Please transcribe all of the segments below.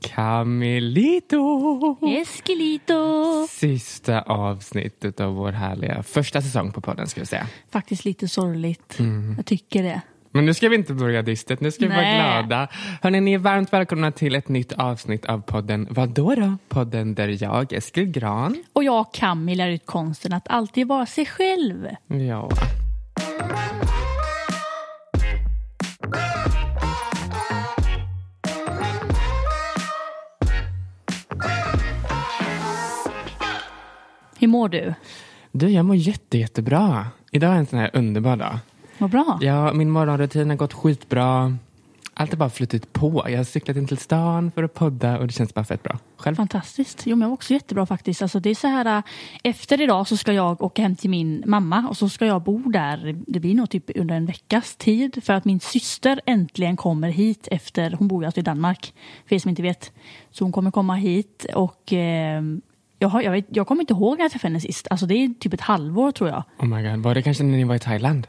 Camilito! Esquilito! Sista avsnittet av vår härliga första säsong på podden ska vi säga. Faktiskt lite sorgligt. Jag tycker det. Men nu ska vi inte börja dystet, nu ska vi vara Nej. glada. Hörrni, ni är varmt välkomna till ett nytt avsnitt av podden Vadå då? Podden där jag, Eskil Gran, Och jag och Camille lär ut konsten att alltid vara sig själv. ja. Hur mår du? Du, jag mår jätte, jättebra. Idag är en sån här underbar dag. Vad bra. Ja, min morgonrutin har gått skitbra. Allt har bara flutit på. Jag har cyklat in till stan för att podda och det känns bara fett bra. Själv? Fantastiskt. Jo, men jag också jättebra faktiskt. Alltså, det är så här, äh, efter idag så ska jag åka hem till min mamma och så ska jag bo där. Det blir nog typ under en veckas tid för att min syster äntligen kommer hit efter, hon bor ju alltså i Danmark, för er som inte vet. Så hon kommer komma hit och eh, jag, har, jag, vet, jag kommer inte ihåg när jag träffade henne sist. Alltså det är typ ett halvår tror jag. Oh my god, var det kanske när ni var i Thailand?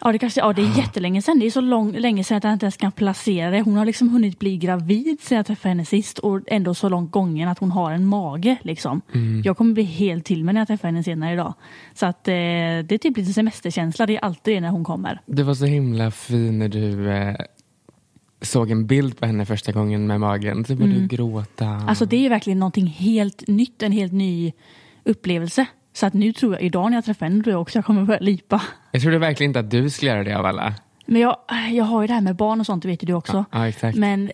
Ja, det, kanske, ja, det är jättelänge sedan. Det är så lång, länge sedan att jag inte ens kan placera det. Hon har liksom hunnit bli gravid sedan jag träffade henne sist och ändå så långt gången att hon har en mage. Liksom. Jag kommer bli helt till mig när jag träffar henne senare idag. Så att, eh, det är typ lite semesterkänsla. Det är alltid det när hon kommer. Du var så himla fin när du eh, såg en bild på henne första gången med magen. Så började du gråta. Alltså det är verkligen någonting helt nytt, en helt ny upplevelse. Så att nu tror jag, idag när jag träffar henne, tror jag också jag kommer börja lipa. Jag trodde verkligen inte att du skulle göra det av alla. Men jag, jag har ju det här med barn och sånt, det vet ju du också. Ja, exakt. Men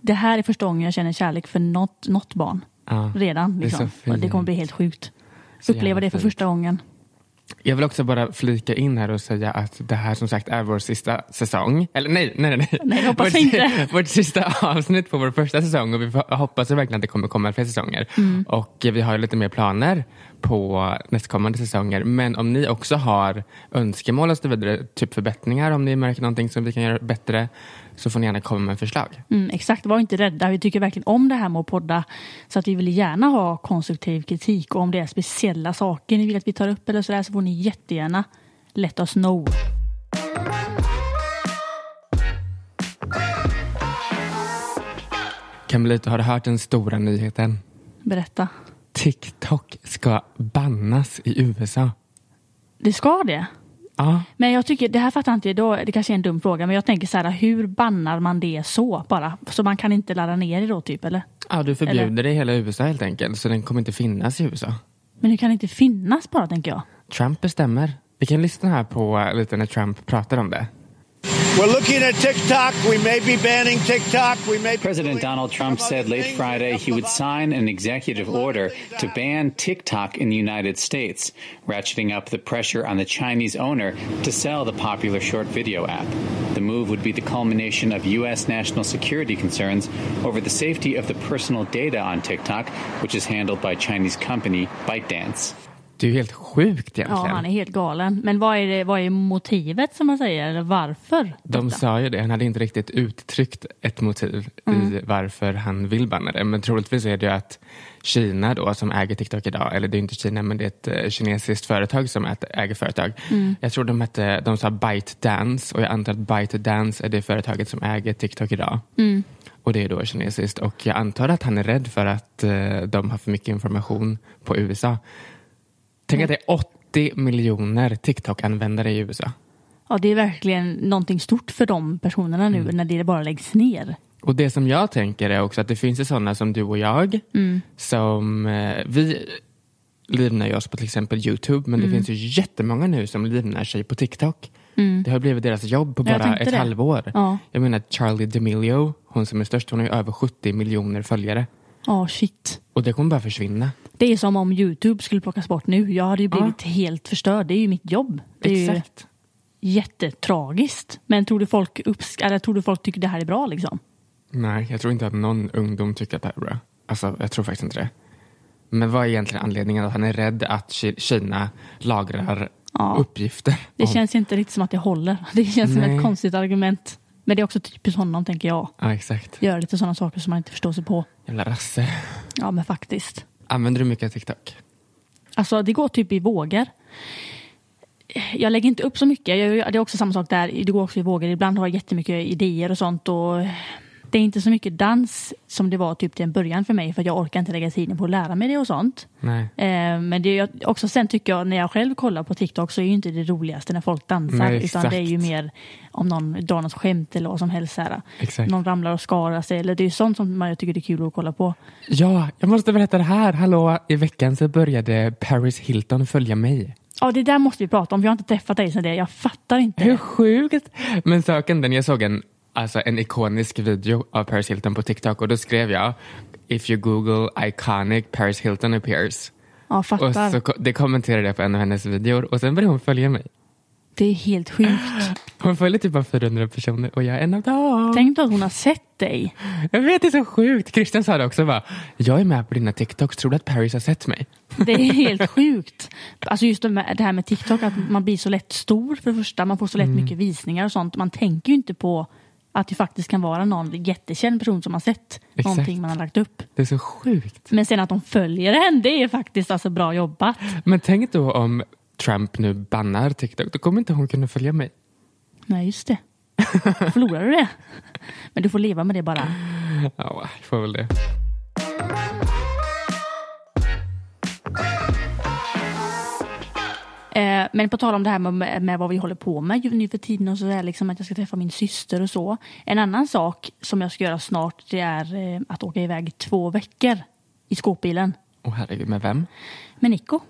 det här är första gången jag känner kärlek för något, något barn. Ja. Redan. Det Liksom. Och det kommer bli helt sjukt. Så Uppleva det för fint. första gången. Jag vill också bara flika in här och säga att det här som sagt är vår sista säsong. Eller nej, nej, nej. Nej, hoppas vårt, inte. Vårt sista avsnitt på vår första säsong och vi hoppas verkligen att det kommer komma fler säsonger. Mm. Och vi har lite mer planer på nästkommande säsonger. Men om ni också har önskemål och så vidare, typ förbättringar, om ni märker någonting som vi kan göra bättre, så får ni gärna komma med förslag. Mm, exakt, var inte rädda. Vi tycker verkligen om det här med att podda. Så att vi vill gärna ha konstruktiv kritik. Och om det är speciella saker ni vill att vi tar upp eller sådär så får ni jättegärna let us know. Camilito, har du hört den stora nyheten? Berätta. TikTok ska bannas i USA. Det ska det. Ja, Men jag tycker, det här fattar inte då, det kanske är en dum fråga, men jag tänker så här, hur bannar man det så bara? Så man kan inte ladda ner det då typ, eller? ja du förbjuder det i hela USA helt enkelt. Så den kommer inte finnas i USA. Men det kan inte finnas bara, tänker jag. Trump bestämmer. Vi kan lyssna här på eh, lite när Trump pratar om det. We're looking at TikTok. We may be banning TikTok. We may President Donald Trump said late Friday he would sign an executive order to ban TikTok in the United States, ratcheting up the pressure on the Chinese owner to sell the popular short video app. The move would be the culmination of U.S. national security concerns over the safety of the personal data on TikTok, which is handled by Chinese company ByteDance. Det är ju helt sjukt Ja, egentligen. han är helt galen. Men vad är, det, vad är motivet som man säger? Eller varför? De detta? sa ju det, han hade inte riktigt uttryckt ett motiv i varför han vill banna det. Men troligtvis är det ju att Kina då som äger TikTok idag, eller det är inte Kina men det är ett eh, kinesiskt företag som äger företag. Jag tror de hette, de sa ByteDance och jag antar att ByteDance är det företaget som äger TikTok idag. Och det är då kinesiskt och jag antar att han är rädd för att eh, de har för mycket information på USA. Tänk att det är 80 miljoner TikTok-användare i USA. Ja, det är verkligen någonting stort för de personerna nu när det bara läggs ner. Och det som jag tänker är också att det finns ju sådana som du och jag som eh, vi livnär ju oss på till exempel Youtube men det finns ju jättemånga nu som livnär sig på TikTok. Det har blivit deras jobb på bara ett det. halvår. Ja. Jag menar Charlie D'Amelio, hon som är störst, hon har ju över 70 miljoner följare. Ja, shit. Och det kommer bara försvinna. Det är som om Youtube skulle plockas bort nu. Jag hade ju blivit helt förstörd. Det är ju mitt jobb. Det Exakt. ju jättetragiskt. Men tror du folk, uppsk- eller tror du folk tycker det här är bra liksom? Nej, jag tror inte att någon ungdom tycker att det här är bra. Alltså, jag tror faktiskt inte det. Men vad är egentligen anledningen? Att han är rädd att Ki- Kina lagrar Ja. uppgifter? Det om- känns inte riktigt som att det håller. Det känns som Nej. ett konstigt argument. Men det är också typiskt honom tänker jag. Ja, exakt. Göra lite sådana saker som man inte förstår sig på. Jävla rasse. Ja men faktiskt. Använder du mycket TikTok? Alltså det går typ i vågor. Jag lägger inte upp så mycket. Jag, det är också samma sak där. Det går också i vågor. Ibland har jag jättemycket idéer och sånt. Och Det är inte så mycket dans som det var typ till en början för mig för jag orkar inte lägga tiden på att lära mig det och sånt. Nej. Eh, men det är också sen tycker jag när jag själv kollar på TikTok så är ju inte det roligaste när folk dansar Nej, utan det är ju mer om någon drar något skämt eller vad som helst. Här. Exakt. Någon ramlar och skarar sig eller det är ju sånt som man tycker det är kul att kolla på. Ja, jag måste berätta det här. Hallå, i veckan så började Paris Hilton följa mig. Ja det där måste vi prata om, vi har inte träffat dig sedan det, jag fattar inte. Hur sjukt? Men saken den, jag såg en, alltså en ikonisk video av Paris Hilton på TikTok och då skrev jag If you google iconic Paris Hilton appears. Ja Och fattar. så, ko- det kommenterade jag på en av hennes videor och sen började hon följa mig. Det är helt sjukt. Hon följer typ bara 400 personer och jag är en av dem. Tänk då att hon har sett dig. Jag vet, det är så sjukt. Christian sa det också. Bara, jag är med på dina TikToks. Tror du att Paris har sett mig? Det är helt sjukt. Alltså just det här med TikTok, att man blir så lätt stor för det första. Man får så lätt Mm. mycket visningar och sånt. Man tänker ju inte på att det faktiskt kan vara någon jättekänd person som har sett Exakt. någonting man har lagt upp. Det är så sjukt. Men sen att de följer en, det är faktiskt alltså bra jobbat. Men tänk då om Trump nu bannar TikTok. Då kommer inte hon kunna följa mig. Nej, just det. Förlorar du det? Men du får leva med det bara. Ja, jag får väl det. Eh, men på tal om det här med, med vad vi håller på med nu för tiden och så är liksom att jag ska träffa min syster och så. En annan sak som jag ska göra snart det är eh, att åka iväg två veckor i skåpbilen Åh herregud, med vem? med Nico.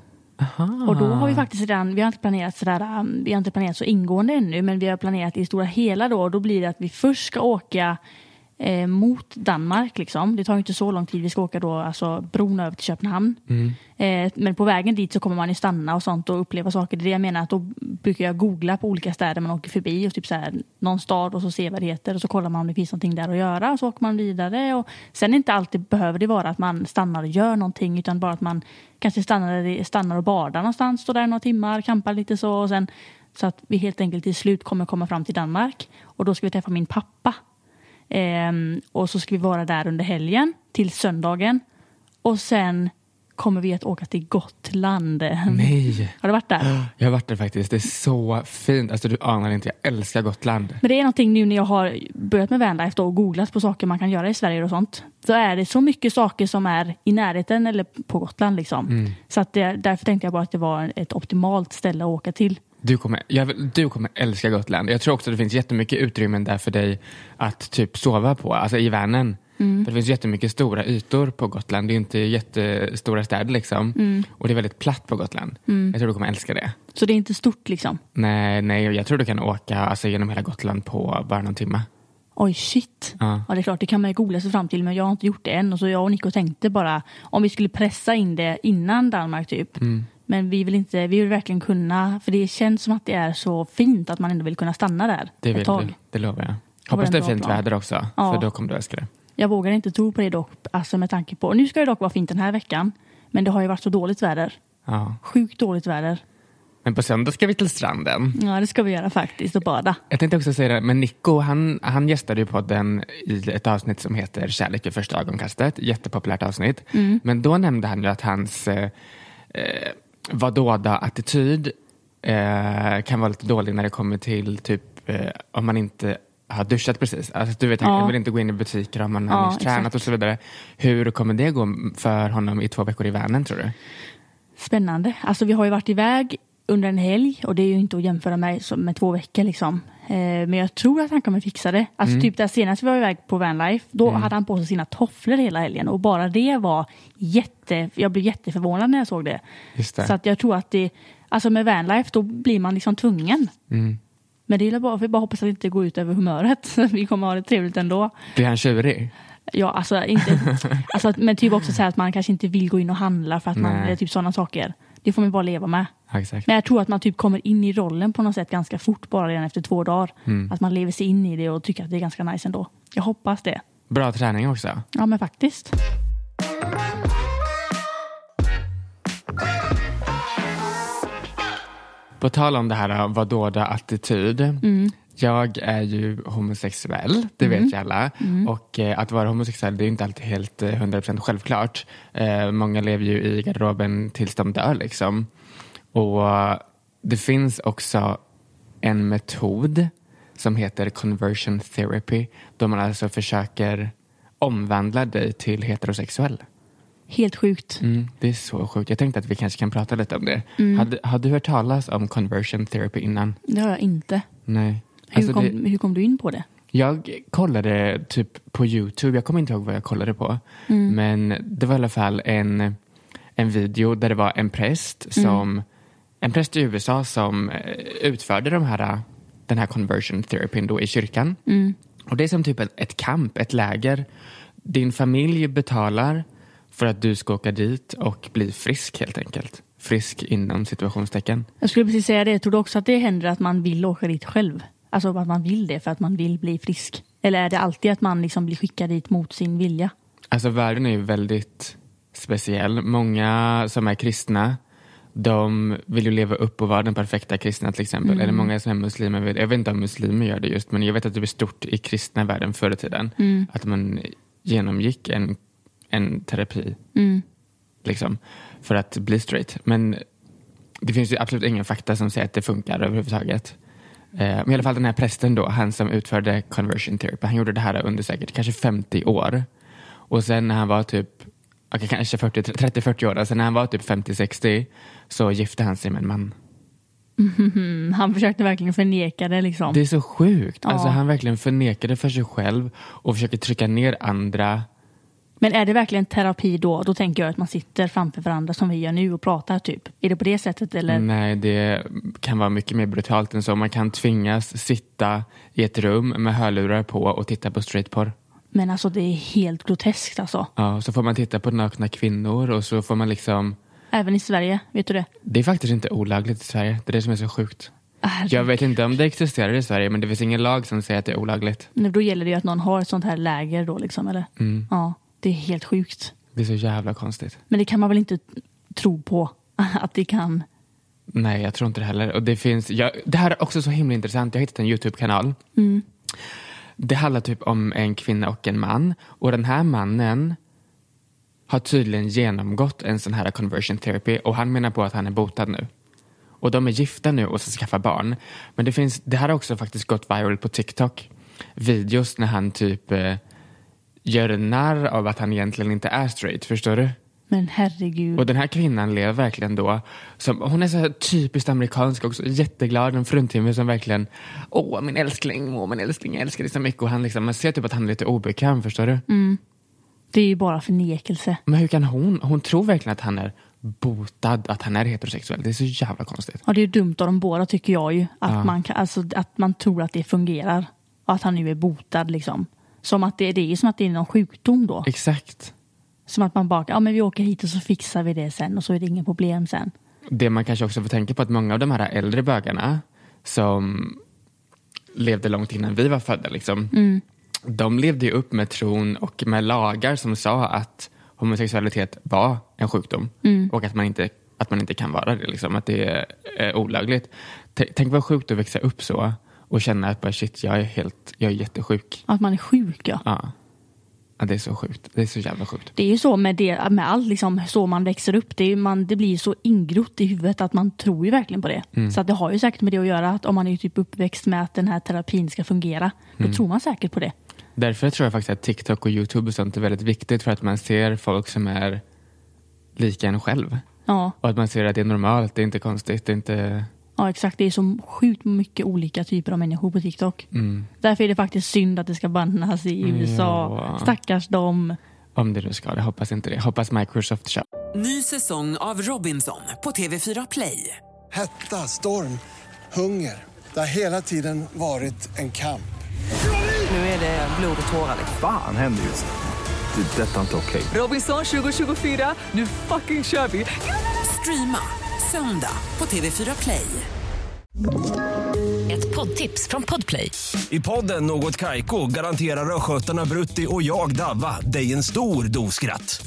Aha. Och då har vi faktiskt redan, vi har inte planerat sådär, um, vi har inte planerat så ingående ännu men vi har planerat i stora hela då. Då blir det att vi först ska åka eh, mot Danmark liksom. Det tar inte så lång tid, vi ska åka då alltså bron över till Köpenhamn. Eh, men på vägen dit så kommer man ju stanna och sånt och uppleva saker. Det är det jag menar att då brukar jag googla på olika städer man åker förbi och typ så här, någon stad och så ser vad det heter och så kollar man om det finns någonting där att göra och så åker man vidare. Och sen inte alltid behöver det vara att man stannar och gör någonting utan bara att man kanske stannar, stannar och badar någonstans, står där några timmar, campar lite så och sen så att vi helt enkelt till slut kommer komma fram till Danmark och då ska vi träffa min pappa. Ehm, och så ska vi vara där under helgen till söndagen och sen kommer vi att åka till Gotland. Nej. Har du varit där? Jag har varit där faktiskt. Det är så fint. Alltså du anar inte, jag älskar Gotland. Men det är någonting nu när jag har börjat med vanlife och googlat på saker man kan göra i Sverige och sånt. Så är det så mycket saker som är i närheten eller på Gotland liksom. Så att det, därför tänkte jag bara att det var ett optimalt ställe att åka till. Du kommer, jag, du kommer älska Gotland. Jag tror också att det finns jättemycket utrymmen där för dig att typ sova på, alltså i Vänern. För det finns jättemycket stora ytor på Gotland. Det är inte jättestora städer liksom. Och det är väldigt platt på Gotland. Jag tror du kommer älska det. Så det är inte stort liksom. Nej, nej, jag tror du kan åka alltså, genom hela Gotland på bara någon timme. Oj shit. Ja. Ja det är klart det kan man ju googla sig fram till men jag har inte gjort det än. Och så jag och Nico tänkte bara om vi skulle pressa in det innan Danmark typ. Mm. Men vi vill inte, vi vill verkligen kunna, för det känns som att det är så fint att man ändå vill kunna stanna där Det ett vill tag. du, det lovar jag. Hoppas det är fint plan. väder också, Ja. för då kommer du älska det. Jag vågar inte tro på det dock, alltså med tanke på, nu ska det dock vara fint den här veckan. Men det har ju varit så dåligt väder. Ja. Sjukt dåligt väder. Men på söndag ska vi till stranden. Ja det ska vi göra faktiskt och bada. Jag tänkte också säga det, men Nico han, han gästade ju podden i ett avsnitt som heter Kärlek vid första ögonkastet. Jättepopulärt avsnitt. Men då nämnde han ju att hans eh, eh, vadåda-attityd eh, kan vara lite dålig när det kommer till typ eh, om man inte har duschat precis. Alltså, du vet, Ja. Han vill inte gå in i butiker om man har Ja, nyss tränat exakt. och så vidare. Hur kommer det gå för honom i två veckor i Vänern tror du? Spännande. Alltså vi har ju varit iväg under en helg och det är ju inte att jämföra med, med två veckor liksom. Eh, men jag tror att han kommer fixa det. Alltså typ där senast vi var iväg på vanlife, då hade han på sig sina tofflor hela helgen och bara det var jätte, jag blev jätteförvånad när jag såg det. Det. Så att jag tror att det, alltså med vanlife då blir man liksom tvungen. Mm. Men det är bara, vi bara hoppas att det inte går ut över humöret. vi kommer ha det trevligt ändå. Blir han tjurig? Ja, alltså inte, alltså, men typ också så här att man kanske inte vill gå in och handla för att man, Nej. eller typ sådana saker. Det får man bara leva med. Ja. Men jag tror att man typ kommer in i rollen på något sätt ganska fort bara redan efter två dagar. Mm. Att man lever sig in i det och tycker att det är ganska nice ändå. Jag hoppas det. Bra träning också. Ja men faktiskt. På tal om det här vadåda attityd. Mm. Jag är ju homosexuell, det vet ju alla. Mm. Och eh, att vara homosexuell det är inte alltid helt eh, 100% självklart. Eh, många lever ju i garderoben tills de dör liksom. Och det finns också en metod som heter conversion therapy. Då man alltså försöker omvandla dig till heterosexuell. Helt sjukt. Mm, det är så sjukt. Jag tänkte att vi kanske kan prata lite om det. Mm. Hade, har du hört talas om conversion therapy innan? Det har jag inte. Nej. Hur, Alltså kom, det, hur kom du in på det? jag kollade typ på Youtube, jag kommer inte ihåg vad jag kollade på. Mm. Men det var i alla fall en, en video där det var en präst Mm. som en präst i USA som eh, utförde de här, den här conversion therapyn då i kyrkan. Mm. Och det är som typ ett, ett camp, ett läger. Din familj betalar för att du ska åka dit och bli frisk helt enkelt. Frisk inom situationstecken. Jag skulle precis säga det. Jag trodde också att det händer att man vill åka dit själv. Alltså att man vill det för att man vill bli frisk. Eller är det alltid att man liksom blir skickad dit mot sin vilja? Alltså världen är ju väldigt speciell. Många som är kristna, de vill ju leva upp och vara den perfekta kristna till exempel. Eller många som är muslimer, jag vet inte om muslimer gör det just, men jag vet att det var stort i kristna världen förr i tiden. Att man genomgick en, en terapi Mm. liksom, för att bli straight. Men det finns ju absolut ingen fakta som säger att det funkar överhuvudtaget. Eh, Men i alla fall den här prästen då, han som utförde conversion therapy, han gjorde det här under säkert kanske 50 år. Och sen när han var typ, okej kanske 40, 30-40 år, alltså när han var typ 50-60 så gifte han sig med en man. Mm, han försökte verkligen förneka det liksom. Det är så sjukt. Ja. Alltså han verkligen förnekade för sig själv och försöker trycka ner andra. Men är det verkligen terapi då? Då tänker jag att man sitter framför varandra som vi gör nu och pratar typ. Är det på det sättet eller? Nej, det kan vara mycket mer brutalt än så. Man kan tvingas sitta i ett rum med hörlurar på och titta på straightporr. Men alltså det är helt groteskt alltså. Ja, så får man titta på nakna kvinnor och så får man liksom... Även i Sverige, vet du det? Det är faktiskt inte olagligt i Sverige. Det är det som är så sjukt. Jag vet inte om det existerar i Sverige, men det finns ingen lag som säger att det är olagligt. Men Då gäller det ju att någon har ett sånt här läger då liksom, eller? Mm. Ja, det är helt sjukt. Det är så jävla konstigt. Men det kan man väl inte tro på att det kan? Nej, jag tror inte det heller. Och det, finns, jag, det här är också så himla intressant. Jag har hittat en YouTube-kanal. Det handlar typ om en kvinna och en man. Och den här mannen har tydligen genomgått en sån här conversion therapy och han menar på att han är botad nu. Och de är gifta nu och ska skaffa barn. Men det, finns, det här har också faktiskt gått viral på TikTok. Videos när han typ eh, gör narr av att han egentligen inte är straight. Förstår du? Men herregud. Och den här kvinnan lever verkligen då, som, hon är så här typiskt amerikansk också, jätteglad, en fruntimmer som verkligen, åh min älskling, åh min älskling, jag älskar dig så mycket. Och han liksom, man ser typ att han är lite obekväm, förstår du? Det är ju bara förnekelse. Men hur kan hon, hon tror verkligen att han är botad, att han är heterosexuell. Det är så jävla konstigt. Ja, det är ju dumt av dem båda tycker jag ju. Att, Ja. man, kan, alltså, att man tror att det fungerar. Och att han nu är botad liksom. Som att det, det är som att det är någon sjukdom då. Exakt. Som att man bara, ja men vi åker hit och så fixar vi det sen och så är det inget problem sen. Det man kanske också får tänka på att många av de här äldre bögarna som levde långt innan vi var födda, liksom, de levde ju upp med tron och med lagar som sa att homosexualitet var en sjukdom och att man inte, att man inte kan vara det, liksom, att det är, är olagligt. T- Tänk vad sjukt att växa upp så och känna att bara, shit, jag är, helt, jag är jättesjuk. Att man är sjuk ja. Ja. ja, det är så sjukt. Det är så jävla sjukt. Det är ju så med, det, med allt liksom, så man växer upp. Det, är, man, det blir så ingrott i huvudet att man tror ju verkligen på det. Så att det har ju säkert med det att göra. Att om man är typ uppväxt med att den här terapin ska fungera, då tror man säkert på det. Därför tror jag faktiskt att TikTok och YouTube och sånt är väldigt viktigt för att man ser folk som är lika en själv. Ja, Och att man ser att det är normalt, det är inte konstigt, det är inte... ja, exakt. Det är så sjukt mycket olika typer av människor på TikTok. Mm. Därför är det faktiskt synd att det ska bannas i USA. Ja. Stackars dem. Om det nu ska, jag hoppas inte det. Hoppas Microsoft kör. Ny säsong av Robinson på TV4 Play. Hetta, storm, hunger. Det har hela tiden varit en kamp. Nu är det blod och tårar. Fan händer just nu. Det. är Detta är inte okej. Robinson 2024, nu fucking kör vi! Streama söndag på TV4 Play. Ett poddtips från Podplay. I podden Något Kaiko garanterar östgötarna Brutti och jag, Davva, dig en stor dos skratt.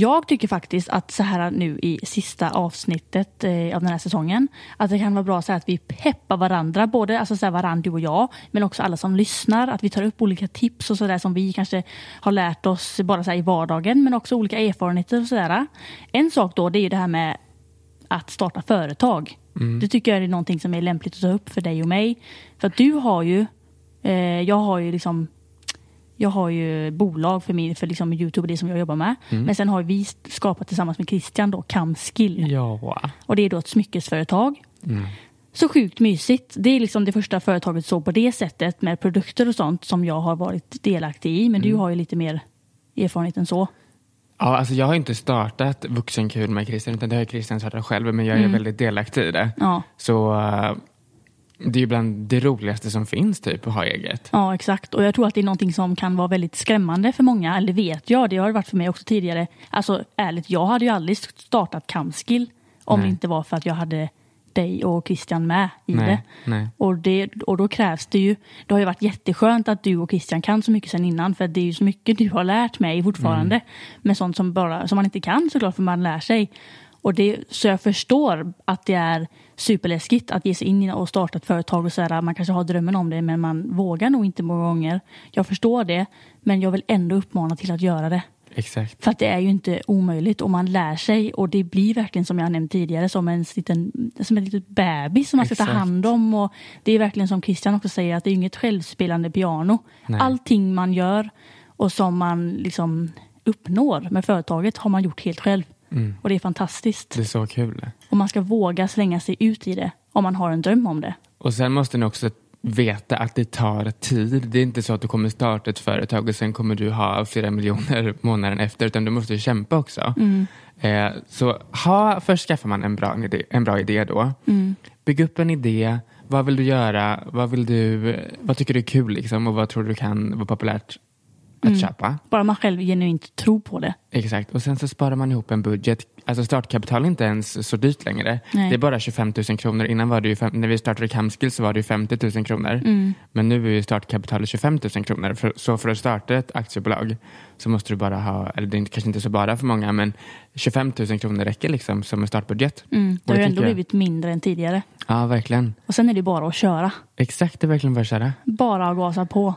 Jag tycker faktiskt att så här nu i sista avsnittet eh, av den här säsongen, att det kan vara bra så att vi peppar varandra, både alltså så här varandra, du och jag, men också alla som lyssnar, att vi tar upp olika tips och sådär som vi kanske har lärt oss bara så här i vardagen, men också olika erfarenheter och sådär. En sak då, det är ju det här med att starta företag. Det tycker jag är någonting som är lämpligt att ta upp för dig och mig. För att du har ju, eh, jag har ju liksom jag har ju bolag för, min, för liksom Youtube och det som jag jobbar med. Men sen har vi skapat tillsammans med Christian då Camskill. Ja. Och det är då ett smyckesföretag. Så sjukt mysigt. Det är liksom det första företaget så på det sättet med produkter och sånt som jag har varit delaktig i. Men du har ju lite mer erfarenhet än så. Ja, alltså jag har inte startat Vuxenkul med Christian, utan det har Christian startat själv, men jag är väldigt delaktig i det. Ja. Så eh, det är ju bland det roligaste som finns typ att ha eget. Ja, exakt. Och jag tror att det är någonting som kan vara väldigt skrämmande för många. Eller vet jag, det har det varit för mig också tidigare. Alltså ärligt, jag hade ju aldrig startat Camskill om Nej. det inte var för att jag hade dig och Christian med i Nej, det. nej. Och det. Och då krävs det ju, det har ju varit jätteskönt att du och Christian kan så mycket sen innan för det är ju så mycket du har lärt mig fortfarande. Mm. Med sånt som, bara, som man inte kan såklart för man lär sig. Och det, så jag förstår att det är superläskigt att ge sig in och starta ett företag och så här, man kanske har drömmen om det men man vågar nog inte många gånger. Jag förstår det men jag vill ändå uppmana till att göra det. Exakt. För att det är ju inte omöjligt och man lär sig och det blir verkligen som jag nämnt tidigare som en liten, som en liten bebis som man ska ta hand om. Och det är verkligen som Christian också säger att det är inget självspelande piano. Nej. Allting man gör och som man liksom uppnår med företaget har man gjort helt själv. Och det är fantastiskt. Det är så kul. Och man ska våga slänga sig ut i det om man har en dröm om det. Och sen måste ni också veta att det tar tid. Det är inte så att du kommer starta ett företag och sen kommer du ha flera miljoner månaden efter, utan du måste kämpa också. Eh, så ha, först skaffar man en bra idé, en bra idé då. Bygg upp en idé. Vad vill du göra? Vad, vill du, vad tycker du är kul liksom? och vad tror du kan vara populärt att köpa? Bara man själv genuint tror på det. Exakt, och sen så sparar man ihop en budget. Alltså startkapital är inte ens så dyrt längre. Nej. Det är bara 25 000 kronor. Innan var det ju, när vi startade Camskill så var det ju 50 000 kronor. Men nu är ju startkapitalet 25 000 kronor. För, så för att starta ett aktiebolag så måste du bara ha, eller det är kanske inte så bara för många, men 25 000 kronor räcker liksom som en startbudget. Mm. Det har ju ändå jag- blivit mindre än tidigare. Ja, verkligen. Och sen är det bara att köra. Exakt, det är verkligen bara att köra. Bara att gasa på.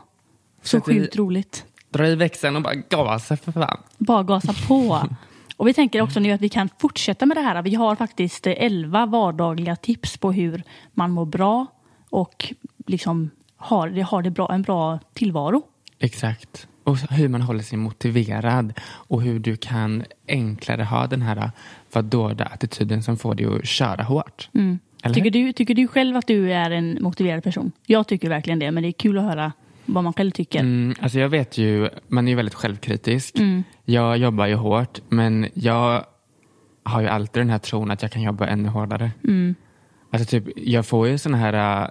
Så i- sjukt roligt. Dra i växeln och bara gasa för fan. Bara gasa på. Och vi tänker också nu att vi kan fortsätta med det här. Vi har faktiskt eh, 11 vardagliga tips på hur man mår bra och liksom har, det, har det bra, en bra tillvaro. Exakt. Och hur man håller sig motiverad och hur du kan enklare ha den här vadåda attityden som får dig att köra hårt. Mm. Tycker du, tycker du själv att du är en motiverad person? Jag tycker verkligen det, men det är kul att höra vad man själv tycker. Mm, alltså jag vet ju, man är ju väldigt självkritisk. Mm. Jag jobbar ju hårt, men jag har ju alltid den här tron att jag kan jobba ännu hårdare. Mm. Alltså typ, jag får ju såna här äh,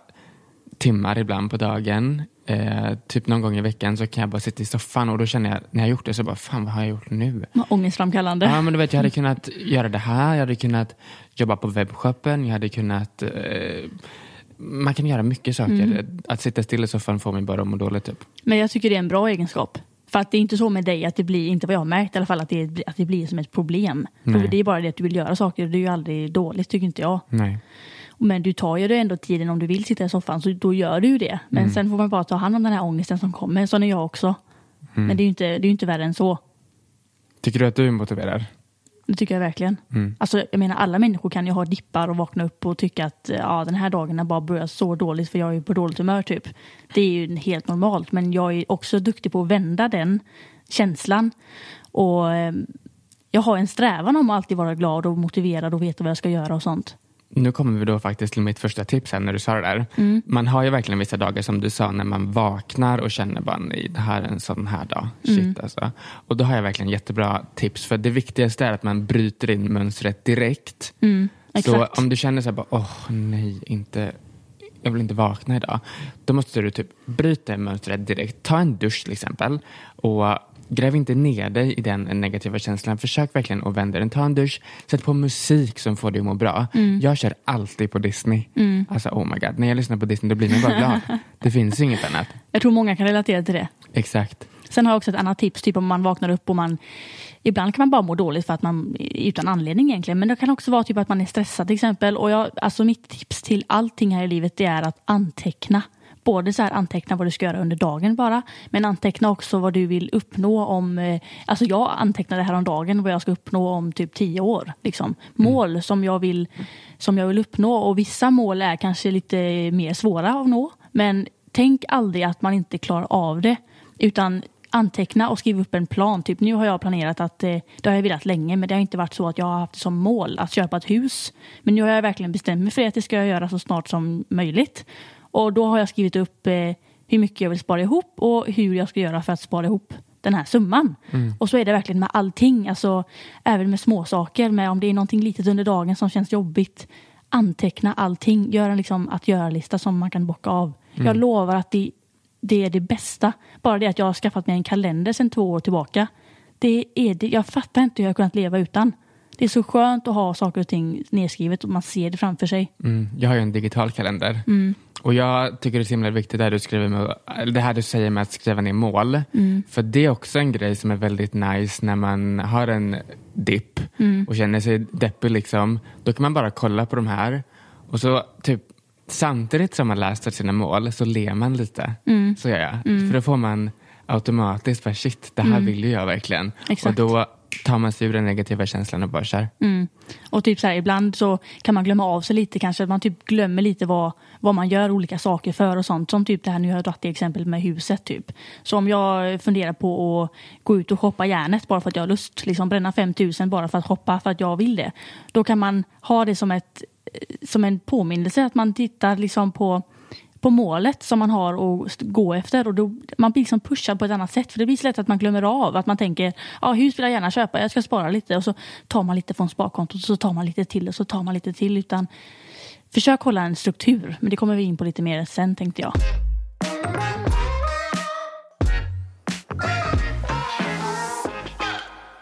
timmar ibland på dagen. Eh, typ någon gång i veckan så kan jag bara sitta i soffan och då känner jag, när jag gjort det så bara, fan vad har jag gjort nu? Ångestframkallande. Ja, men du vet, jag hade kunnat göra det här, jag hade kunnat jobba på webbshoppen, jag hade kunnat... Eh, man kan göra mycket saker. Mm. Att sitta still i soffan får mig bara att må dåligt. Typ. Men jag tycker det är en bra egenskap. För att det är inte så med dig att det blir, inte vad jag har märkt i alla fall, att det, att det blir som ett problem. För Nej. det är bara det att du vill göra saker, det är ju aldrig dåligt tycker inte jag. Nej. Men du tar ju det ändå tiden om du vill sitta i soffan, så då gör du ju det. Men Mm. sen får man bara ta hand om den här ångesten som kommer, sån är jag också. Mm. Men det är ju inte, det är inte värre än så. Tycker du att du är motiverad? Det tycker jag verkligen. Mm. Alltså, jag menar, alla människor kan ju ha dippar och vakna upp och tycka att ja, den här dagen har bara börjat så dåligt för jag är på dåligt humör. typ. Det är ju helt normalt. Men jag är också duktig på att vända den känslan. Och eh, Jag har en strävan om att alltid vara glad och motiverad och veta vad jag ska göra och sånt. Nu kommer vi då faktiskt till mitt första tips här när du sa det där. Mm. Man har ju verkligen vissa dagar som du sa när man vaknar och känner bara nej, det här är en sån här dag. Shit Mm. alltså. Och då har jag verkligen jättebra tips. För det viktigaste är att man bryter in mönstret direkt. Mm, Så om du känner så här bara, åh nej, inte, jag vill inte vakna idag. Då måste du typ bryta mönstret direkt. Ta en dusch till exempel. Och gräv inte ner dig i den negativa känslan. Försök verkligen att vända den. Ta en dusch, sätt på musik som får dig att må bra. Mm. Jag kör alltid på Disney. Alltså oh my god, när jag lyssnar på Disney då blir man bara glad. Det finns inget annat. Jag tror många kan relatera till det. Exakt. Sen har jag också ett annat tips, typ om man vaknar upp och man Ibland kan man bara må dåligt för att man utan anledning egentligen. Men det kan också vara typ att man är stressad till exempel. Och jag, alltså mitt tips till allting här i livet det är att anteckna. Både så här anteckna vad du ska göra under dagen bara. Men anteckna också vad du vill uppnå om... eh, Alltså jag antecknade häromdagen vad jag ska uppnå om typ tio år. Liksom. Mål som, jag vill, som jag vill uppnå. Och vissa mål är kanske lite mer svåra att nå. Men tänk aldrig att man inte klarar av det. Utan anteckna och skriva upp en plan. Typ nu har jag planerat att, eh, det har jag velat länge, men det har inte varit så att jag har haft som mål att köpa ett hus. Men nu har jag verkligen bestämt mig för att det ska jag göra så snart som möjligt. Och då har jag skrivit upp eh, hur mycket jag vill spara ihop och hur jag ska göra för att spara ihop den här summan. Och så är det verkligen med allting, alltså även med småsaker, med om det är någonting litet under dagen som känns jobbigt. Anteckna allting, gör en liksom att göra-lista som man kan bocka av. Jag lovar att det, det är det bästa. Bara det att jag har skaffat mig en kalender sedan två år tillbaka. Det är det. Jag fattar inte hur jag har kunnat leva utan. Det är så skönt att ha saker och ting nedskrivet och man ser det framför sig. Mm, jag har ju en digital kalender. Och jag tycker det är så himla viktigt det här du, skriver med, det här du säger med att skriva ner mål. För det är också en grej som är väldigt nice när man har en dipp och känner sig deppig. Liksom. Då kan man bara kolla på de här och så typ samtidigt som man läser sina mål så ler man lite. Så gör jag. För då får man automatiskt bara shit, det här vill ju jag verkligen. Exakt. Och då tar man sig ur den negativa känslan och bara kör. Mm. Och typ så här, ibland så kan man glömma av sig lite kanske. Man typ glömmer lite vad, vad man gör olika saker för och sånt. Som typ det här nu har jag dragit exempel med huset typ. Så om jag funderar på att gå ut och shoppa järnet bara för att jag har lust. Liksom bränna 5000 bara för att shoppa för att jag vill det. Då kan man ha det som, ett, eh, som en påminnelse att man tittar liksom på på målet som man har att gå efter. Och då, man blir liksom pushad på ett annat sätt. För det blir så lätt att man glömmer av att man tänker ja hus vill jag gärna köpa, jag ska spara lite. Och så tar man lite från sparkontot och så tar man lite till och så tar man lite till. Utan försök hålla en struktur. Men det kommer vi in på lite mer sen tänkte jag.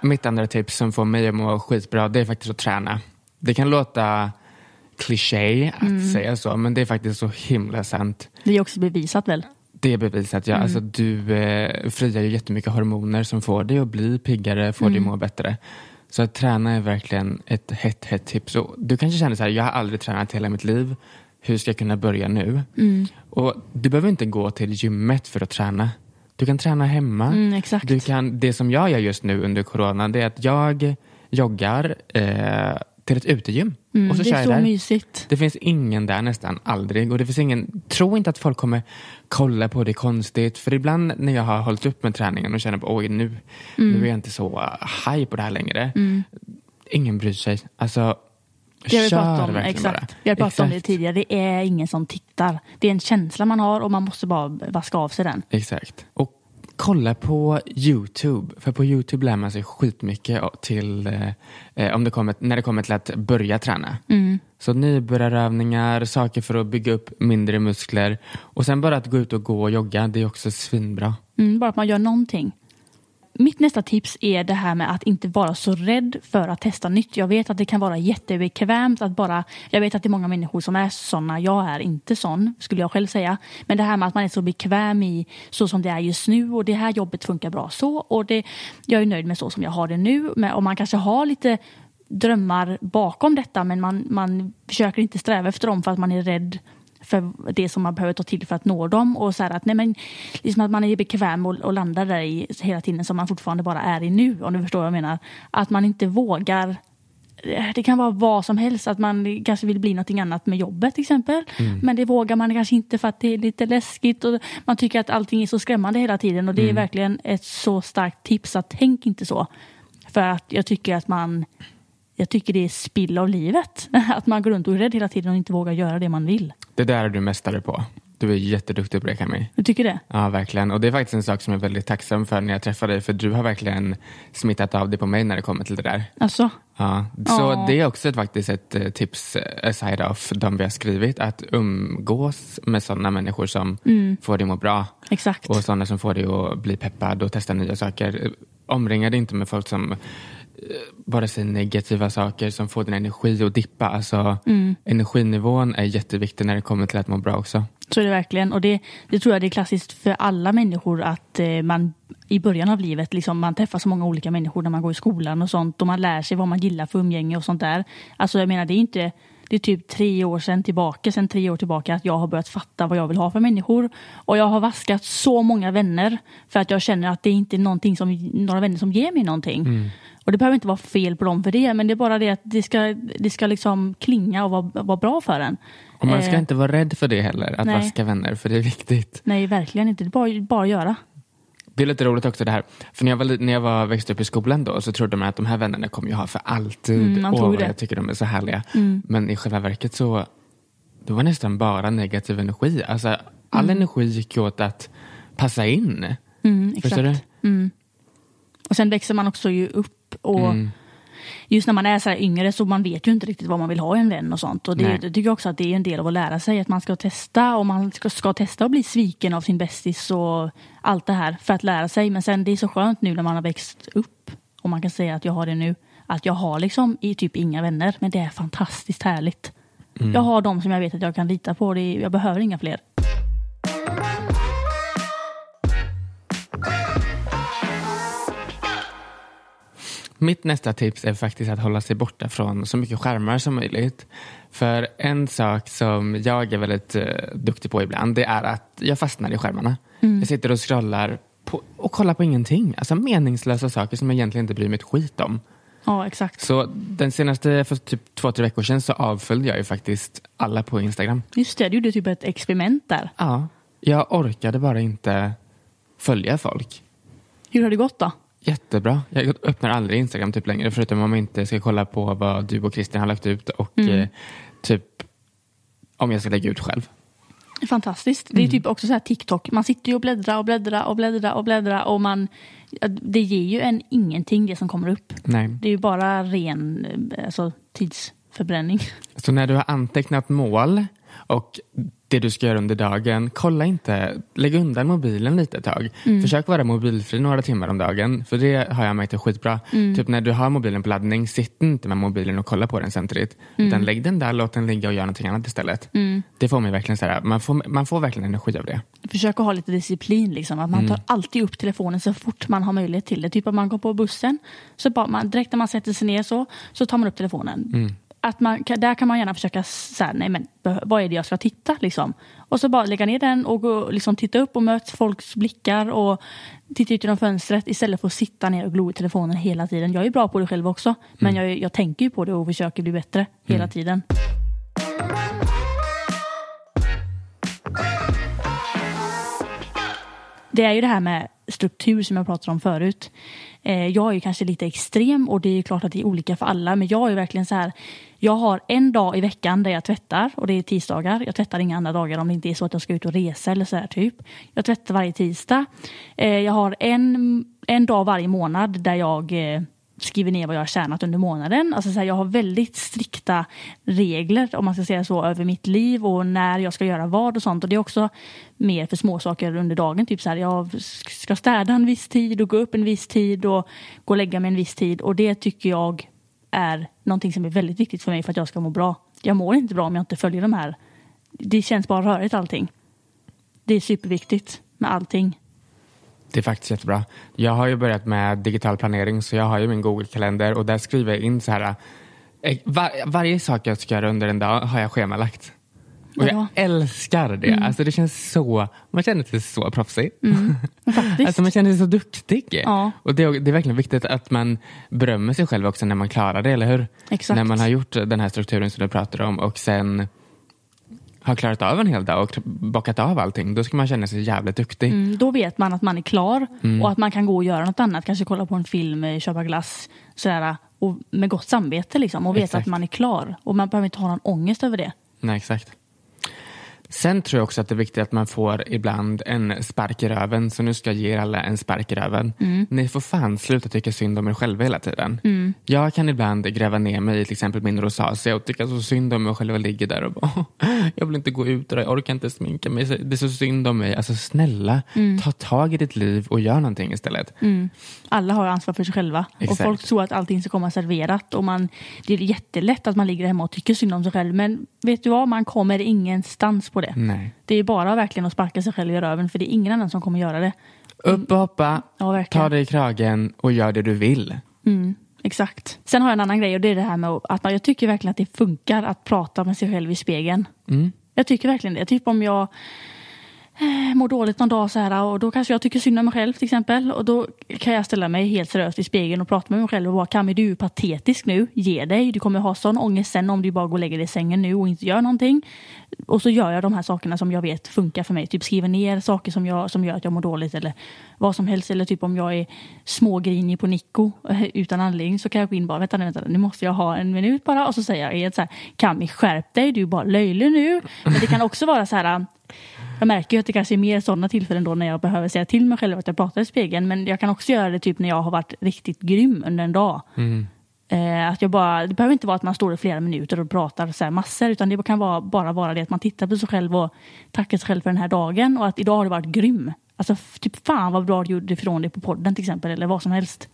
Mitt andra tips som får mig att må skitbra det är faktiskt att träna. Det kan låta kliché att säga så men det är faktiskt så himla sant. Det är också bevisat väl? Det är bevisat, ja. Alltså, du eh, friar ju jättemycket hormoner som får dig att bli piggare, får dig att må bättre. Så att träna är verkligen ett hett, hett tips. Och du kanske känner så här, jag har aldrig tränat hela mitt liv. Hur ska jag kunna börja nu? Och du behöver inte gå till gymmet för att träna. Du kan träna hemma. Mm, exakt. Du kan, det som jag gör just nu under corona det är att jag joggar eh, till ett utegym. och så det är så där. mysigt. Det finns ingen där nästan, aldrig. Och det finns ingen, tro inte att folk kommer kolla på det konstigt. För ibland när jag har hållit upp med träningen och känner på oj nu, nu är jag inte så uh, high på det här längre. Ingen bryr sig. Alltså, Det har vi pratat om, exakt. Vi har pratat om det Exakt. tidigare. Det är ingen som tittar. Det är en känsla man har och man måste bara vaska av sig den. Exakt. Och kolla på YouTube. För på YouTube lär man sig skitmycket till, eh, eh, om det kommer, när det kommer till att börja träna. Mm. Så nybörjarövningar, saker för att bygga upp mindre muskler. Och sen bara att gå ut och gå och jogga, det är också svinbra. Mm, bara att man gör någonting. Mitt nästa tips är det här med att inte vara så rädd för att testa nytt. Jag vet att det kan vara jättebekvämt att bara... Jag vet att det är många människor som är såna. Jag är inte sån, skulle jag själv säga. Men det här med att man är så bekväm i så som det är just nu och det här jobbet funkar bra så. Och det, jag är nöjd med så som jag har det nu. Men, och man kanske har lite drömmar bakom detta men man, man försöker inte sträva efter dem för att man är rädd för det som man behöver ta till för att nå dem. Och så här att, nej men, liksom att man är bekväm och, och landar där i hela tiden som man fortfarande bara är i nu, om du förstår vad jag menar. Att man inte vågar det kan vara vad som helst, att man kanske vill bli något annat med jobbet till exempel. Men det vågar man kanske inte för att det är lite läskigt och man tycker att allting är så skrämmande hela tiden. Och det är verkligen ett så starkt tips att tänk inte så. För att jag tycker att man jag tycker det är spill av livet. Att man går runt och är rädd hela tiden och inte vågar göra det man vill. Det där är du mästare på. Du är jätteduktig på det Kami. Du tycker det? Ja, verkligen. Och det är faktiskt en sak som jag är väldigt tacksam för när jag träffar dig. För du har verkligen smittat av det på mig när det kommer till det där. Alltså, Ja, så Ja. det är också ett, faktiskt ett eh, tips eh, aside of de vi har skrivit. Att umgås med sådana människor som får dig att må bra. exakt. Och sådana som får dig att bli peppad och testa nya saker. Omringa dig inte med folk som bara säga negativa saker som får din energi att dippa. Alltså, Mm. Energinivån är jätteviktig när det kommer till att må bra också. Så är det verkligen. Och det, det tror jag det är klassiskt för alla människor att eh, man i början av livet, liksom, man träffar så många olika människor när man går i skolan och sånt och man lär sig vad man gillar för umgänge och sånt där. Alltså jag menar det är inte det är typ tre år sedan tillbaka, sen tre år tillbaka att jag har börjat fatta vad jag vill ha för människor. Och jag har vaskat så många vänner för att jag känner att det inte är någonting som, några vänner som ger mig någonting. Och det behöver inte vara fel på dem för det, men det är bara det att det ska, det ska liksom klinga och vara, vara bra för en. Och man ska Eh, inte vara rädd för det heller, att nej. vaska vänner, för det är viktigt. Nej, verkligen inte. Det är bara, bara göra. Det är lite roligt också det här, för när jag, var, när jag var, växte upp i skolan då så trodde man att de här vännerna kommer jag ha för alltid. Mm, man Åh, det. jag tycker de är så härliga. Mm. Men i själva verket så, det var nästan bara negativ energi. Alltså, all Mm. energi gick åt att passa in. Mm, Förstår exakt. du? Mm. Och sen växer man också ju upp och Mm. just när man är så här yngre så man vet ju inte riktigt vad man vill ha i en vän och sånt. Och det, jag tycker också att det är en del av att lära sig att man ska testa och man ska, ska testa att bli sviken av sin bästis och allt det här för att lära sig. Men sen det är så skönt nu när man har växt upp och man kan säga att jag har det nu. Att jag har liksom i typ inga vänner men det är fantastiskt härligt. Mm. Jag har de som jag vet att jag kan lita på. Det jag behöver inga fler. Mitt nästa tips är faktiskt att hålla sig borta från så mycket skärmar som möjligt. För en sak som jag är väldigt eh, duktig på ibland, det är att jag fastnar i skärmarna. Mm. Jag sitter och scrollar på, och kollar på ingenting. Alltså meningslösa saker som jag egentligen inte bryr mig ett skit om. Ja, exakt. Så den senaste, för typ två, tre veckor sedan så avföljde jag ju faktiskt alla på Instagram. Just det, du gjorde typ ett experiment där. Ja, jag orkade bara inte följa folk. Hur har det gått då? Jättebra. Jag öppnar aldrig Instagram typ längre förutom om jag inte ska kolla på vad du och Christian har lagt ut och Mm. eh, typ om jag ska lägga ut själv. Fantastiskt. Det är Mm. typ också så här TikTok. Man sitter ju och bläddrar och bläddrar och bläddrar och bläddrar och man det ger ju en ingenting det som kommer upp. Nej. Det är ju bara ren eh, alltså, tidsförbränning. Så när du har antecknat mål och det du ska göra under dagen, kolla inte, lägg undan mobilen lite ett tag. Mm. Försök vara mobilfri några timmar om dagen, för det har jag märkt är skitbra. Mm. Typ när du har mobilen på laddning, sitt inte med mobilen och kolla på den samtidigt. Mm. Utan lägg den där, låt den ligga och gör någonting annat istället. Mm. Det får mig verkligen så här, man får, man får verkligen energi av det. Försök att ha lite disciplin. Liksom. Att man Mm. tar alltid upp telefonen så fort man har möjlighet till det. Typ att man går på bussen, så bara man, direkt när man sätter sig ner så, så tar man upp telefonen. Mm. Att man, där kan man gärna försöka, här, nej men vad är det jag ska titta liksom? Och så bara lägga ner den och gå, liksom, titta upp och möta folks blickar och titta ut genom fönstret istället för att sitta ner och glo i telefonen hela tiden. Jag är bra på det själv också, men jag, jag tänker ju på det och försöker bli bättre hela Mm. tiden. Det är ju det här med struktur som jag pratade om förut. Eh, jag är ju kanske lite extrem och det är ju klart att det är olika för alla. Men jag är verkligen så här. Jag har en dag i veckan där jag tvättar och det är tisdagar. Jag tvättar inga andra dagar om det inte är så att jag ska ut och resa eller så här typ. Jag tvättar varje tisdag. Eh, jag har en, en dag varje månad där jag eh, skriver ner vad jag har tjänat under månaden. Alltså så här, jag har väldigt strikta regler, om man ska säga så, över mitt liv och när jag ska göra vad och sånt. Och det är också mer för småsaker under dagen. Typ så här, jag ska städa en viss tid och gå upp en viss tid och gå och lägga mig en viss tid. Och det tycker jag är någonting som är väldigt viktigt för mig för att jag ska må bra. Jag mår inte bra om jag inte följer de här. Det känns bara rörigt allting. Det är superviktigt med allting. Det är faktiskt jättebra. Jag har ju börjat med digital planering så jag har ju min Google-kalender och där skriver jag in så här. eh, Var, varje sak jag ska göra under en dag har jag schemalagt. Och jag Ja. älskar det. Mm. Alltså det känns så, man känner sig så proffsig. Mm. Alltså man känner sig så duktig. Ja. Och det, är- det är verkligen viktigt att man berömmer sig själv också när man klarar det, eller hur? Exakt. När man har gjort den här strukturen som du pratar om och sen har klarat av en hel dag och bockat av allting, då ska man känna sig jävligt duktig. Mm, då vet man att man är klar Mm. och att man kan gå och göra något annat. Kanske kolla på en film, eh, köpa glass sådär, och med gott samvete liksom, och veta att man är klar. Och man behöver inte ha någon ångest över det. Nej, exakt. Sen tror jag också att det är viktigt att man får ibland en spark i röven. Så nu ska jag ge er alla en spark i röven. Ni får fan sluta tycka synd om er själva hela tiden. Jag kan ibland gräva ner mig i till exempel min rosacea och tycka så synd om mig själv och ligger där och bara jag vill inte gå ut och jag orkar inte sminka mig. Det är så synd om mig. Alltså snälla, ta tag i ditt liv och gör någonting istället. Alla har ansvar för sig själva. Exakt. Och folk tror att allting ska komma serverat. Och man, det är jättelätt att man ligger hemma och tycker synd om sig själv. Men vet du vad, man kommer ingenstans på det. Nej. Det är bara verkligen att sparka sig själv i röven. För det är ingen annan som kommer göra det. Upp och hoppa, Ja, ta dig i kragen och gör det du vill. Exakt. Sen har jag en annan grej och det är det här med att man, jag tycker verkligen att det funkar att prata med sig själv i spegeln. Jag tycker verkligen det. Typ om jag Eh, mår dåligt någon dag så här och då kanske jag tycker synd om mig själv till exempel. Och då kan jag ställa mig helt seriöst i spegeln och prata med mig själv och bara Kami du är patetisk nu, ge dig. Du kommer ha sån ångest sen om du bara går och lägger dig i sängen nu och inte gör någonting. Och så gör jag de här sakerna som jag vet funkar för mig. Typ skriver ner saker som, jag, som gör att jag mår dåligt eller vad som helst. Eller typ om jag är smågrinig på Nico eh, utan anledning så kan jag gå in och bara, vänta nu, vänta nu måste jag ha en minut bara. Och så säger jag helt så här, Kami skärp dig, du är bara löjlig nu. Men det kan också vara så här jag märker ju att det kanske är mer sådana tillfällen då när jag behöver säga till mig själv att jag pratar i spegeln. Men jag kan också göra det typ när jag har varit riktigt grym under en dag. Eh, att jag bara, det behöver inte vara att man står i flera minuter och pratar så här massor. Utan det kan vara, bara vara det att man tittar på sig själv och tackar sig själv för den här dagen. Och att idag har du varit grym. Alltså typ fan vad bra du gjorde ifrån dig på podden till exempel. Eller vad som helst.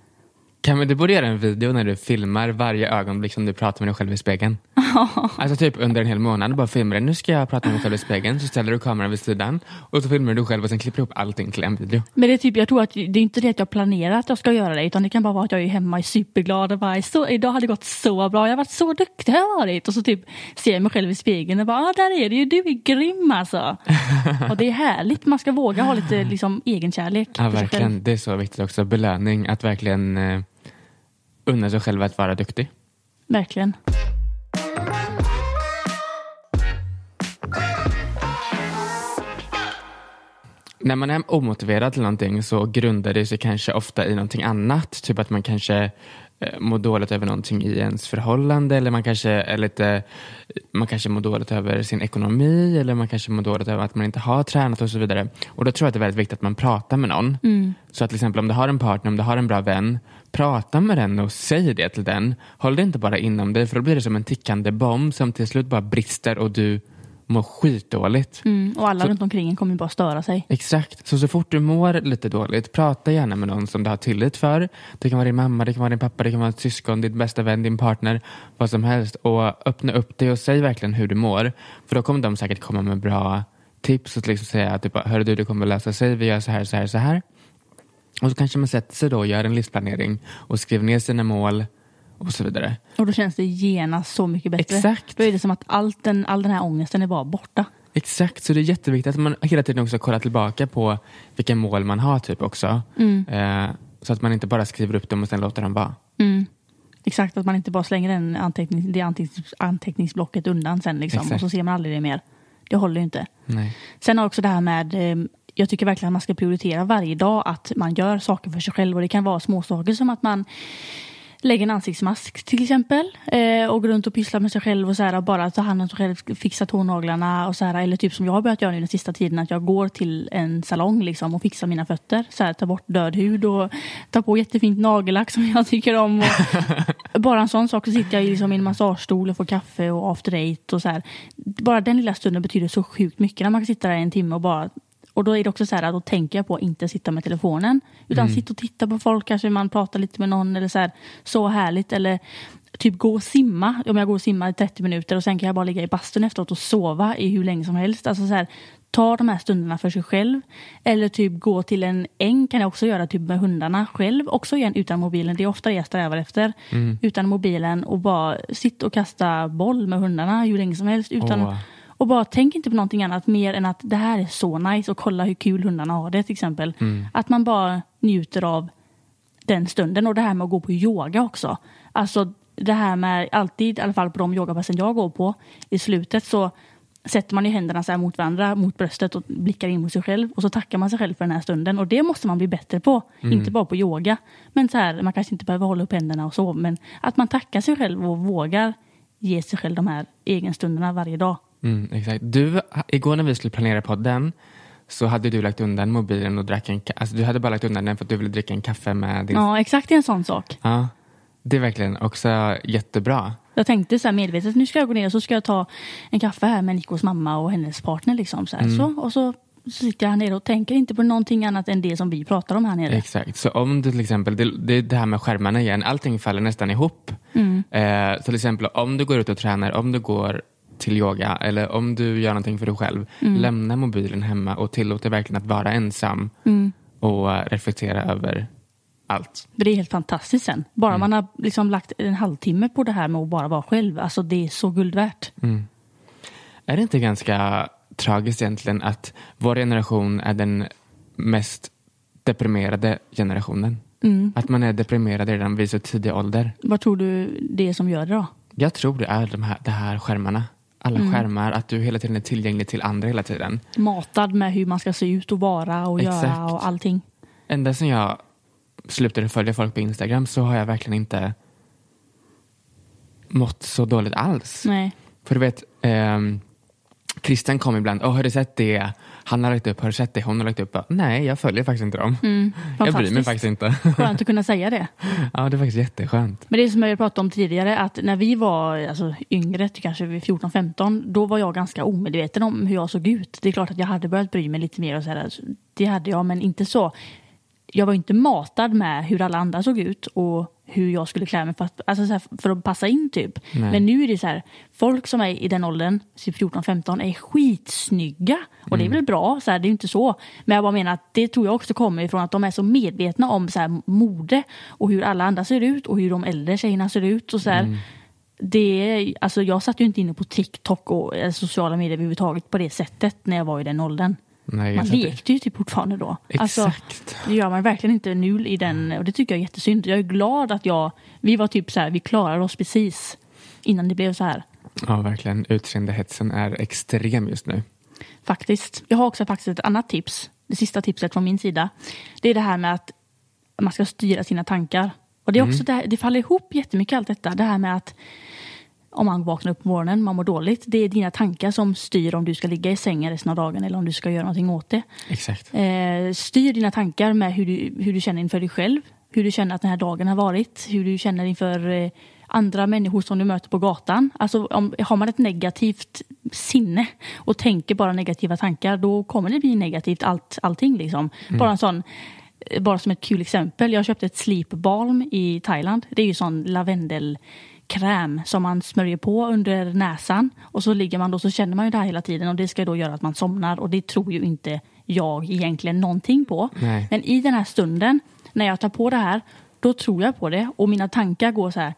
Kan du borde göra en video när du filmar varje ögonblick som du pratar med dig själv i spegeln. alltså typ under en hel månad. Bara filmar det. Nu ska jag prata med mig själv i spegeln. Så ställer du kameran vid sidan. Och så filmar du själv och sen klipper du ihop allting till en video. Men det är typ, jag tror att det är inte det att jag planerar att jag ska göra det. Utan det kan bara vara att jag är hemma och är superglad och bara, så, idag har det gått så bra. Jag har varit så duktig har jag varit. Och så typ ser jag mig själv i spegeln och bara, ah, där är du ju. Du är grym alltså. och det är härligt. Man ska våga ha lite liksom, egenkärlek. Ja, verkligen. Det är så viktigt också. Belöning. Att verkligen eh, unna sig själv att vara duktig. Verkligen. När man är omotiverad till någonting så grundar det sig kanske ofta i någonting annat. Typ att man kanske eh, mår dåligt över någonting i ens förhållande eller man kanske är lite man kanske mår dåligt över sin ekonomi eller man kanske mår dåligt över att man inte har tränat och så vidare. Och då tror jag att det är väldigt viktigt att man pratar med någon. Så att till exempel om du har en partner, om du har en bra vän, prata med den och säg det till den. Håll det inte bara inom dig för då blir det som en tickande bomb som till slut bara brister och du mår skitdåligt. Mm, och alla Så- runt omkring en kommer ju bara störa sig. Exakt. Så så fort du mår lite dåligt, prata gärna med någon som du har tillit för. Det kan vara din mamma, det kan vara din pappa, det kan vara ett syskon, din bästa vän, din partner, vad som helst. Och öppna upp dig och säg verkligen hur du mår. För då kommer de säkert komma med bra tips och liksom säga att typ, hör du, det kommer lösa sig, vi gör så här, så här, så här. Och så kanske man sätter sig då och gör en livsplanering och skriver ner sina mål och så vidare. Och då känns det genast så mycket bättre. Exakt. Då är det som att allt den, all den här ångesten är bara borta. Exakt, så det är jätteviktigt att man hela tiden också kollar tillbaka på vilka mål man har typ också. Eh, så att man inte bara skriver upp dem och sen låter dem vara. Exakt, att man inte bara slänger den anteckning, det antecknings, anteckningsblocket undan sen liksom, och så ser man aldrig det mer. Det håller ju inte. Nej. Sen har också det här med, eh, jag tycker verkligen att man ska prioritera varje dag att man gör saker för sig själv och det kan vara små saker som att man lägger en ansiktsmask till exempel eh, och går runt och pysslar med sig själv och så här, bara ta hand om sig själv, fixa tånaglarna och så här, eller typ som jag har börjat göra nu den sista tiden att jag går till en salong liksom och fixar mina fötter, så här, ta bort död hud och ta på jättefint nagellack som jag tycker om. Och bara en sån sak så sitter jag i liksom i en massagestol och får kaffe och after eight och så här. Bara den lilla stunden betyder så sjukt mycket när man kan sitta där i en timme och bara och då är det också så här att då tänker jag på att inte sitta med telefonen. Utan sitta och titta på folk, kanske man pratar lite med någon eller så här, så härligt. Eller typ gå och simma. Om jag går och simmar i 30 minuter och sen kan jag bara ligga i bastun efteråt och sova i hur länge som helst. Alltså så här, ta de här stunderna för sig själv. Eller typ gå till en äng kan jag också göra typ med hundarna själv. Också igen utan mobilen. Det är ofta det jag strävar efter. Utan mobilen och bara sitta och kasta boll med hundarna hur länge som helst. Utan, Åh. Och bara tänk inte på någonting annat mer än att det här är så nice och kolla hur kul hundarna har det till exempel. Att man bara njuter av den stunden och det här med att gå på yoga också. Alltså det här med alltid, i alla fall på de yogapassen jag går på, i slutet så sätter man ju händerna så här mot varandra, mot bröstet och blickar in mot sig själv och så tackar man sig själv för den här stunden och det måste man bli bättre på. Inte bara på yoga. Men så här, man kanske inte behöver hålla upp händerna och så, men att man tackar sig själv och vågar ge sig själv de här egenstunderna varje dag. Mm, exakt. Du, igår när vi skulle planera podden så hade du lagt undan mobilen och drack en alltså, Du hade bara lagt undan den för att du ville dricka en kaffe med din... Ja, exakt en sån sak. Ja, det är verkligen också jättebra. Jag tänkte så här medvetet, nu ska jag gå ner och så ska jag ta en kaffe här med Nikos mamma och hennes partner. Liksom, så. Mm. Så, och så sitter jag här nere och tänker inte på någonting annat än det som vi pratar om här nere. Exakt. Så om du till exempel, det, det det här med skärmarna igen, allting faller nästan ihop. Mm. Eh, till exempel om du går ut och tränar, om du går till yoga eller om du gör någonting för dig själv, Mm. lämna mobilen hemma och tillåt dig verkligen att vara ensam Mm. och reflektera över allt. Det är helt fantastiskt sen. Bara Mm. man har liksom lagt en halvtimme på det här med att bara vara själv. Alltså det är så guld värt. Mm. Är det inte ganska tragiskt egentligen att vår generation är den mest deprimerade generationen? Mm. Att man är deprimerad redan vid så tidig ålder. Vad tror du det är som gör det då? Jag tror det är de här, de här skärmarna. Alla Mm. skärmar, att du hela tiden är tillgänglig till andra hela tiden. Matad med hur man ska se ut och vara och göra Exakt. och allting. Ända sedan jag slutade följa folk på Instagram så har jag verkligen inte mått så dåligt alls. Nej. För du vet, ehm, Christian kom ibland, Åh, har du sett det? Han har lagt upp, har du sett det? Hon har lagt upp. Nej, jag följer faktiskt inte dem. Mm, jag bryr mig faktiskt inte. Skönt att kunna säga det. ja, det är faktiskt jätteskönt. Men det som jag pratade om tidigare, att när vi var alltså, yngre, kanske vid 14-15, då var jag ganska omedveten om hur jag såg ut. Det är klart att jag hade börjat bry mig lite mer och så här, alltså, det hade jag, men inte så. Jag var inte matad med hur alla andra såg ut och hur jag skulle klä mig för att, alltså så här, för att passa in typ. Nej. Men nu är det så här, folk som är i den åldern, typ 14-15, är skitsnygga. Och det är Mm. väl bra, så här, det är inte så. Men jag bara menar att det tror jag också kommer ifrån att de är så medvetna om så här, mode och hur alla andra ser ut och hur de äldre tjejerna ser ut. Och så Mm. det alltså jag satt ju inte inne på TikTok och eh, sociala medier överhuvudtaget på det sättet när jag var i den åldern. Nej, Man lekte ju typ fortfarande då. Alltså, Exakt. det gör man verkligen inte nu i den, och det tycker jag är jättesynd. Jag är glad att jag, vi var typ så här, vi klarade oss precis innan det blev så här. Ja, verkligen. Utseendehetsen är extrem just nu. Faktiskt. Jag har också faktiskt ett annat tips. Det sista tipset från min sida. Det är det här med att man ska styra sina tankar. Och det, är också Mm. det, här, det faller ihop jättemycket allt detta. Det här med att om man vaknar upp på morgonen, man mår dåligt. Det är dina tankar som styr om du ska ligga i sängen resten av dagen eller om du ska göra någonting åt det. Exakt. Eh, styr dina tankar med hur du, hur du känner inför dig själv. Hur du känner att den här dagen har varit. Hur du känner inför eh, andra människor som du möter på gatan. Alltså, om, har man ett negativt sinne och tänker bara negativa tankar då kommer det bli negativt allt, allting. Liksom. Mm. Bara en sån eh, bara som ett kul exempel. Jag köpte ett sleep balm i Thailand. Det är ju sån lavendelkräm som man smörjer på under näsan. Och så ligger man då så känner man ju det här hela tiden och det ska då göra att man somnar och det tror ju inte jag egentligen någonting på. Nej. Men i den här stunden när jag tar på det här då tror jag på det och mina tankar går så här.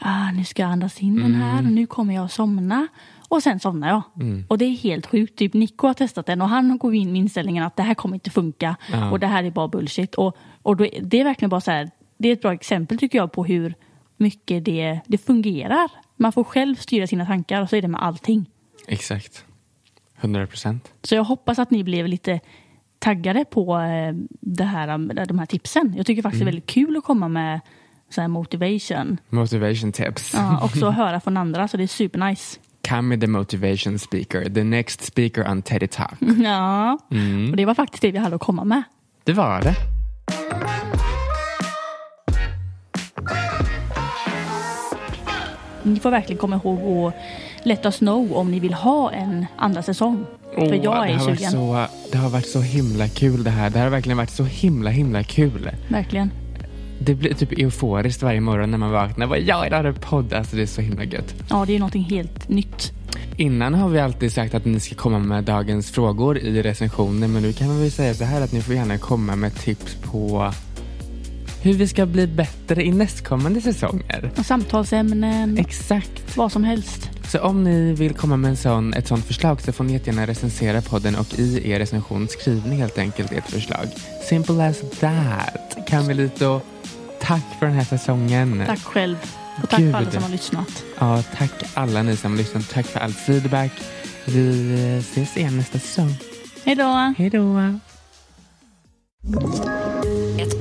Ah, nu ska jag andas in den här Mm. och nu kommer jag att somna. Och sen somnar jag. Mm. Och det är helt sjukt. Typ Nico har testat den och han går in med inställningen att det här kommer inte funka. Ja. Och det här är bara bullshit. Och, och då, det är verkligen bara så här. Det är ett bra exempel tycker jag på hur mycket det, det fungerar. Man får själv styra sina tankar och så är det med allting. Exakt. 100 procent. Så jag hoppas att ni blev lite taggade på eh, det här, de här tipsen. Jag tycker faktiskt det är Mm. väldigt kul att komma med så här motivation. Motivation tips. Ja, också höra från andra, så det är supernice. Come the motivation speaker, the next speaker on Teddy Talk. Ja, Mm. och det var faktiskt det vi hade att komma med. Det var det. Ni får verkligen komma ihåg att let us know om ni vill ha en andra säsong. För Åh, jag det, är varit sugen. så, det har varit så himla kul det här. Det här har verkligen varit så himla himla kul. Verkligen. Det blir typ euforiskt varje morgon när man vaknar. Bara, ja, idag är det podd. Alltså det är så himla gött. Ja, det är någonting helt nytt. Innan har vi alltid sagt att ni ska komma med dagens frågor i recensionen. Men nu kan vi säga så här att ni får gärna komma med tips på hur vi ska bli bättre i nästkommande säsonger. Och samtalsämnen. Exakt. Vad som helst. Så om ni vill komma med en sån, ett sånt förslag så får ni jättegärna recensera podden och i er recension skriv ni helt enkelt ert förslag. Simple as that. Carmelito, tack för den här säsongen. Tack själv. Och tack Gud. för alla som har lyssnat. Ja, tack alla ni som har lyssnat. Tack för all feedback. Vi eh, ses igen nästa säsong. Hej då. Hej då.